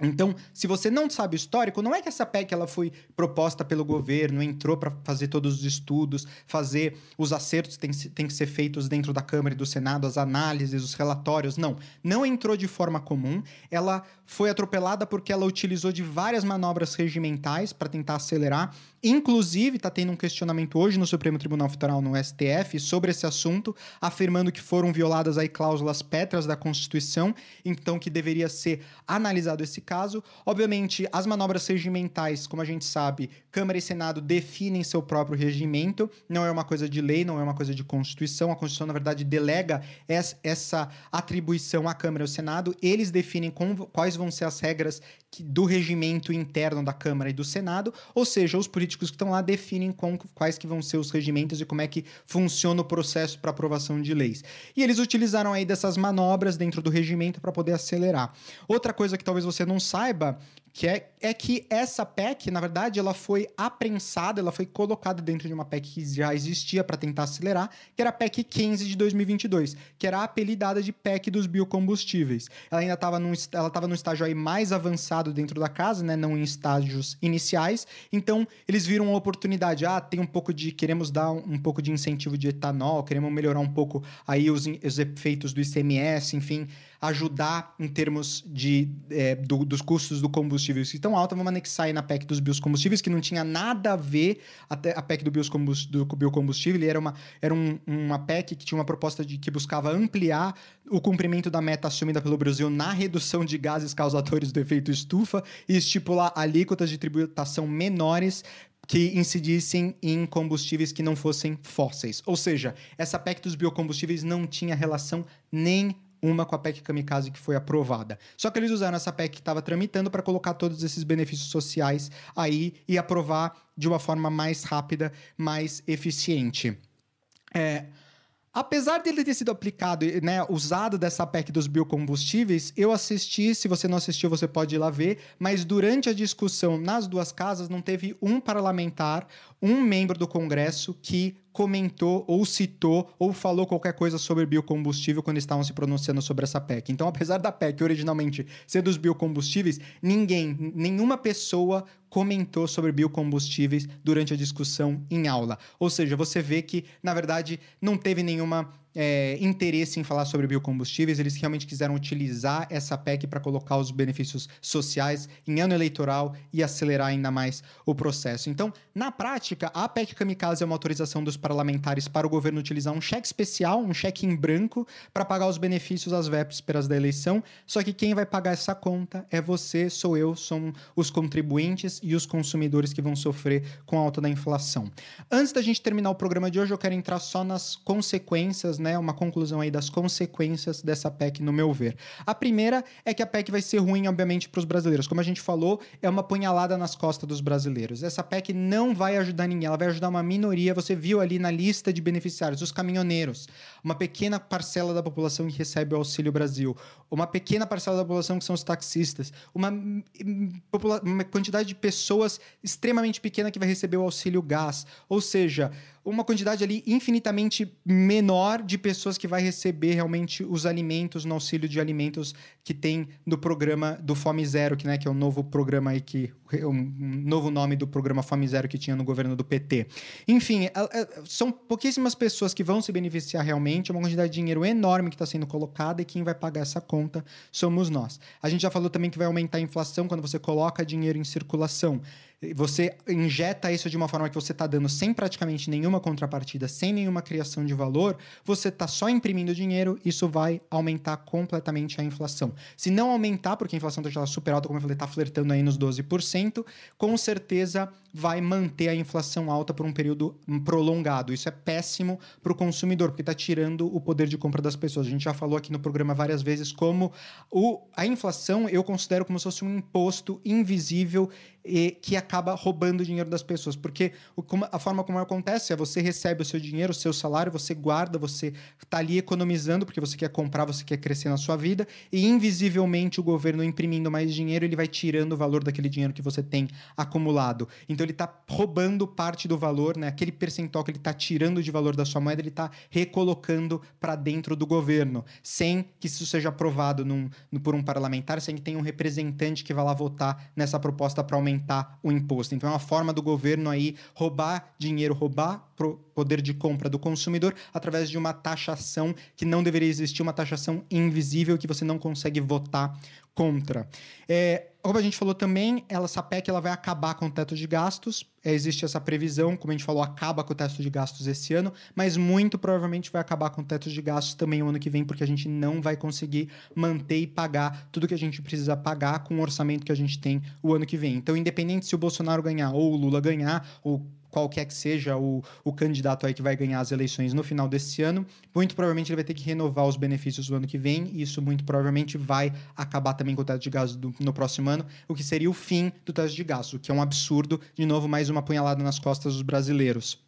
Então, se você não sabe o histórico, não é que essa PEC ela foi proposta pelo governo, entrou para fazer todos os estudos, fazer os acertos que têm tem que ser feitos dentro da Câmara e do Senado, as análises, os relatórios. Não, não entrou de forma comum. Ela foi atropelada porque ela utilizou de várias manobras regimentais para tentar acelerar. Inclusive, está tendo um questionamento hoje no Supremo Tribunal Federal, no STF, sobre esse assunto, afirmando que foram violadas aí cláusulas pétreas da Constituição, então que deveria ser analisado esse caso. Obviamente, as manobras regimentais, como a gente sabe, Câmara e Senado definem seu próprio regimento, não é uma coisa de lei, não é uma coisa de Constituição. A Constituição, na verdade, delega essa atribuição à Câmara e ao Senado, eles definem quais vão ser as regras do regimento interno da Câmara e do Senado, ou seja, os políticos que estão lá definem com, quais que vão ser os regimentos e como é que funciona o processo para aprovação de leis. E eles utilizaram aí dessas manobras dentro do regimento para poder acelerar. Outra coisa que talvez você não saiba que é, é que essa PEC, na verdade, ela foi aprensada, ela foi colocada dentro de uma PEC que já existia para tentar acelerar, que era a PEC 15 de 2022, que era apelidada de PEC dos biocombustíveis. Ela ainda estava num, ela estágio aí mais avançado dentro da casa, né, não em estágios iniciais. Então, eles viram uma oportunidade, ah, tem um pouco de queremos dar um, um pouco de incentivo de etanol, queremos melhorar um pouco aí os, os efeitos do ICMS, enfim, ajudar em termos de, é, do, dos custos do combustível que estão altos, vamos anexar aí na PEC dos biocombustíveis, que não tinha nada a ver até a PEC do biocombustível, era, uma, era um, uma PEC que tinha uma proposta de que buscava ampliar o cumprimento da meta assumida pelo Brasil na redução de gases causadores do efeito estufa e estipular alíquotas de tributação menores que incidissem em combustíveis que não fossem fósseis. Ou seja, essa PEC dos biocombustíveis não tinha relação nem uma com a PEC Kamikaze que foi aprovada. Só que eles usaram essa PEC que estava tramitando para colocar todos esses benefícios sociais aí e aprovar de uma forma mais rápida, mais eficiente. É, Apesar dele ter sido aplicado, né, usado dessa PEC dos biocombustíveis, eu assisti, se você não assistiu, você pode ir lá ver, mas durante a discussão nas duas casas não teve um parlamentar, um membro do Congresso que comentou ou citou ou falou qualquer coisa sobre biocombustível quando estavam se pronunciando sobre essa PEC. Então, apesar da PEC originalmente ser dos biocombustíveis, ninguém, nenhuma pessoa comentou sobre biocombustíveis durante a discussão em aula. Ou seja, você vê que, na verdade, não teve nenhuma é, interesse em falar sobre biocombustíveis, eles realmente quiseram utilizar essa PEC para colocar os benefícios sociais em ano eleitoral e acelerar ainda mais o processo. Então, na prática, a PEC Kamikaze é uma autorização dos parlamentares para o governo utilizar um cheque especial, um cheque em branco, para pagar os benefícios às vésperas da eleição. Só que quem vai pagar essa conta é você, sou eu, são os contribuintes e os consumidores que vão sofrer com a alta da inflação. Antes da gente terminar o programa de hoje, eu quero entrar só nas consequências né, uma conclusão aí das consequências dessa PEC, no meu ver. A primeira é que a PEC vai ser ruim, obviamente, para os brasileiros. Como a gente falou, é uma punhalada nas costas dos brasileiros. Essa PEC não vai ajudar ninguém, ela vai ajudar uma minoria. Você viu ali na lista de beneficiários, os caminhoneiros, uma pequena parcela da população que recebe o Auxílio Brasil, uma pequena parcela da população que são os taxistas, uma, uma quantidade de pessoas extremamente pequena que vai receber o auxílio gás. Ou seja, uma quantidade ali infinitamente menor de pessoas que vai receber realmente os alimentos no auxílio de alimentos que tem no programa do Fome Zero, que, né, que é o novo programa aí que um novo nome do programa Fome Zero que tinha no governo do PT. Enfim, é, é, são pouquíssimas pessoas que vão se beneficiar realmente, é uma quantidade de dinheiro enorme que está sendo colocada e quem vai pagar essa conta somos nós. A gente já falou também que vai aumentar a inflação quando você coloca dinheiro em circulação você injeta isso de uma forma que você está dando sem praticamente nenhuma contrapartida, sem nenhuma criação de valor, você está só imprimindo dinheiro, isso vai aumentar completamente a inflação. Se não aumentar, porque a inflação está super alta, como eu falei, está flertando aí nos 12%, com certeza vai manter a inflação alta por um período prolongado. Isso é péssimo para o consumidor, porque está tirando o poder de compra das pessoas. A gente já falou aqui no programa várias vezes como o, a inflação eu considero como se fosse um imposto invisível e que acaba roubando o dinheiro das pessoas. Porque o, a forma como acontece é você recebe o seu dinheiro, o seu salário, você guarda, você está ali economizando porque você quer comprar, você quer crescer na sua vida, e invisivelmente o governo imprimindo mais dinheiro, ele vai tirando o valor daquele dinheiro que você tem acumulado. Então ele está roubando parte do valor, né? aquele percentual que ele está tirando de valor da sua moeda, ele está recolocando para dentro do governo, sem que isso seja aprovado num, por um parlamentar, sem que tenha um representante que vá lá votar nessa proposta para aumentar aumentar o imposto. Então é uma forma do governo aí roubar dinheiro, roubar poder de compra do consumidor através de uma taxação que não deveria existir, uma taxação invisível que você não consegue votar contra. É, como a gente falou também, essa PEC ela vai acabar com o teto de gastos. É, existe essa previsão, como a gente falou, acaba com o teto de gastos esse ano, mas muito provavelmente vai acabar com o teto de gastos também o ano que vem, porque a gente não vai conseguir manter e pagar tudo que a gente precisa pagar com o orçamento que a gente tem o ano que vem. Então, independente se o Bolsonaro ganhar ou o Lula ganhar, ou qualquer que seja o, o candidato aí que vai ganhar as eleições no final desse ano, muito provavelmente ele vai ter que renovar os benefícios do ano que vem, e isso muito provavelmente vai acabar também com o teto de gastos do, no próximo ano, o que seria o fim do teto de gastos, o que é um absurdo, de novo, mais uma punhalada nas costas dos brasileiros.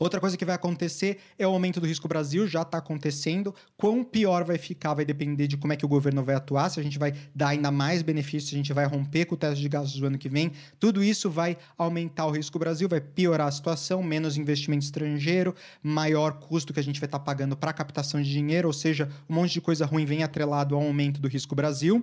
Outra coisa que vai acontecer é o aumento do risco Brasil, já está acontecendo. Quão pior vai ficar vai depender de como é que o governo vai atuar, se a gente vai dar ainda mais benefícios, se a gente vai romper com o teste de gastos do ano que vem. Tudo isso vai aumentar o risco Brasil, vai piorar a situação, menos investimento estrangeiro, maior custo que a gente vai estar tá pagando para captação de dinheiro, ou seja, um monte de coisa ruim vem atrelado ao aumento do risco Brasil.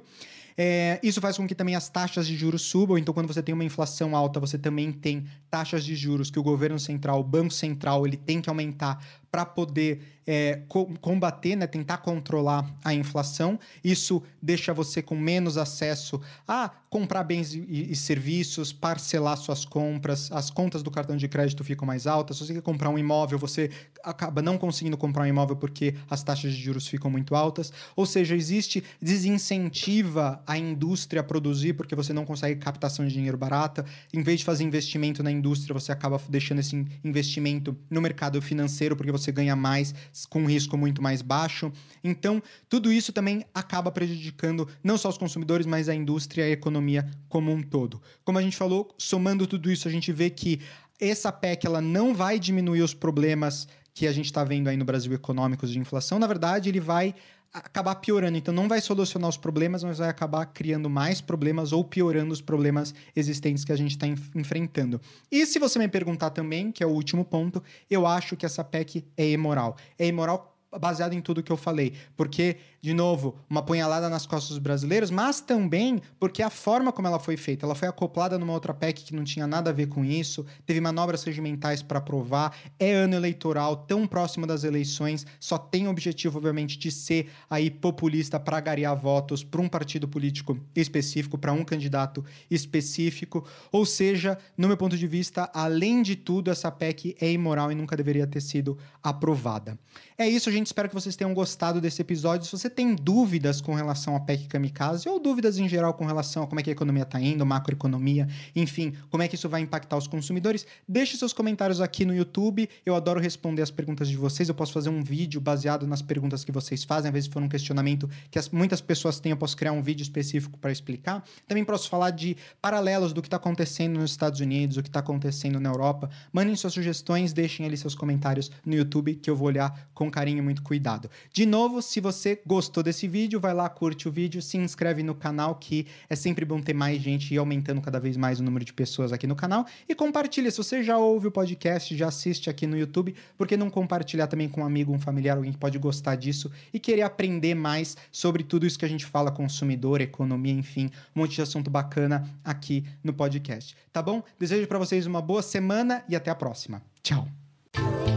É, isso faz com que também as taxas de juros subam. Então, quando você tem uma inflação alta, você também tem taxas de juros que o governo central, o Banco Central, ele tem que aumentar para poder é, combater, né, tentar controlar a inflação. Isso deixa você com menos acesso a comprar bens e, e, serviços, parcelar suas compras, as contas do cartão de crédito ficam mais altas. Se você quer comprar um imóvel, você acaba não conseguindo comprar um imóvel porque as taxas de juros ficam muito altas. Ou seja, existe desincentiva a indústria a produzir porque você não consegue captação de dinheiro barata. Em vez de fazer investimento na indústria, você acaba deixando esse investimento no mercado financeiro porque você ganha mais com um risco muito mais baixo. Então, tudo isso também acaba prejudicando não só os consumidores, mas a indústria e a economia como um todo. Como a gente falou, somando tudo isso, a gente vê que essa PEC ela não vai diminuir os problemas que a gente está vendo aí no Brasil econômicos de inflação. Na verdade, ele vai acabar piorando. Então, não vai solucionar os problemas, mas vai acabar criando mais problemas ou piorando os problemas existentes que a gente está enfrentando. E se você me perguntar também, que é o último ponto, eu acho que essa PEC é imoral. É imoral baseado em tudo que eu falei. Porque, de novo, uma punhalada nas costas dos brasileiros, mas também porque a forma como ela foi feita, ela foi acoplada numa outra PEC que não tinha nada a ver com isso, teve manobras regimentais para aprovar, é ano eleitoral, tão próximo das eleições, só tem o objetivo, obviamente, de ser aí populista para garear votos para um partido político específico, para um candidato específico. Ou seja, no meu ponto de vista, além de tudo, essa PEC é imoral e nunca deveria ter sido aprovada. É isso, gente. Espero que vocês tenham gostado desse episódio. Se você tem dúvidas com relação à PEC Kamikaze ou dúvidas em geral com relação a como é que a economia está indo, macroeconomia, enfim, como é que isso vai impactar os consumidores, deixe seus comentários aqui no YouTube. Eu adoro responder as perguntas de vocês. Eu posso fazer um vídeo baseado nas perguntas que vocês fazem. Às vezes for um questionamento que as, muitas pessoas têm, eu posso criar um vídeo específico para explicar. Também posso falar de paralelos do que está acontecendo nos Estados Unidos, o que está acontecendo na Europa. Mandem suas sugestões, deixem ali seus comentários no YouTube que eu vou olhar com carinho muito cuidado. De novo, se você gostou desse vídeo, vai lá, curte o vídeo, se inscreve no canal, que é sempre bom ter mais gente e aumentando cada vez mais o número de pessoas aqui no canal. E compartilha, se você já ouve o podcast, já assiste aqui no YouTube, por que não compartilhar também com um amigo, um familiar, alguém que pode gostar disso e querer aprender mais sobre tudo isso que a gente fala, consumidor, economia, enfim, um monte de assunto bacana aqui no podcast. Tá bom? Desejo para vocês uma boa semana e até a próxima. Tchau!